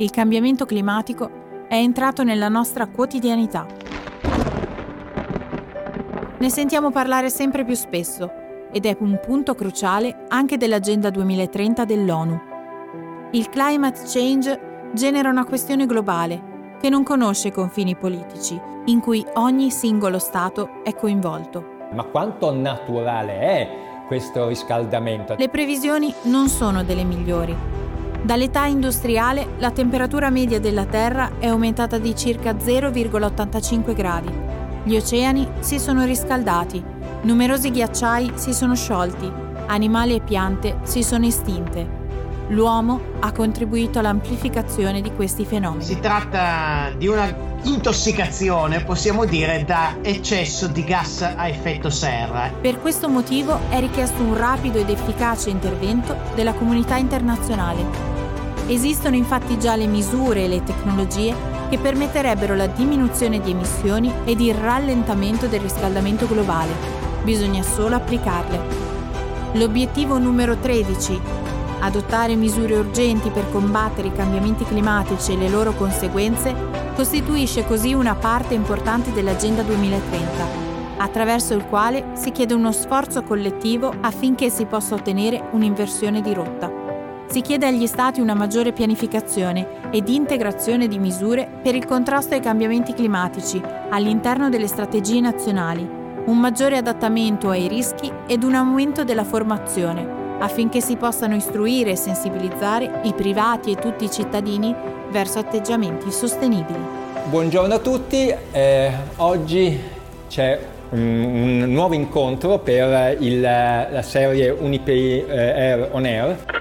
il cambiamento climatico è entrato nella nostra quotidianità. Ne sentiamo parlare sempre più spesso ed è un punto cruciale anche dell'Agenda 2030 dell'ONU. Il climate change genera una questione globale che non conosce confini politici, in cui ogni singolo Stato è coinvolto. Ma quanto naturale è questo riscaldamento? Le previsioni non sono delle migliori. Dall'età industriale la temperatura media della Terra è aumentata di circa 0,85 gradi. Gli oceani si sono riscaldati, numerosi ghiacciai si sono sciolti, animali e piante si sono estinte l'uomo ha contribuito all'amplificazione di questi fenomeni. Si tratta di una intossicazione, possiamo dire, da eccesso di gas a effetto serra. Per questo motivo è richiesto un rapido ed efficace intervento della comunità internazionale. Esistono infatti già le misure e le tecnologie che permetterebbero la diminuzione di emissioni ed il rallentamento del riscaldamento globale. Bisogna solo applicarle. L'obiettivo numero 13, Adottare misure urgenti per combattere i cambiamenti climatici e le loro conseguenze costituisce così una parte importante dell'Agenda 2030, attraverso il quale si chiede uno sforzo collettivo affinché si possa ottenere un'inversione di rotta. Si chiede agli Stati una maggiore pianificazione ed integrazione di misure per il contrasto ai cambiamenti climatici all'interno delle strategie nazionali, un maggiore adattamento ai rischi ed un aumento della formazione affinché si possano istruire e sensibilizzare i privati e tutti i cittadini verso atteggiamenti sostenibili. Buongiorno a tutti, eh, oggi c'è un, un, nuovo incontro per il, la serie Unipay eh, Air on Air.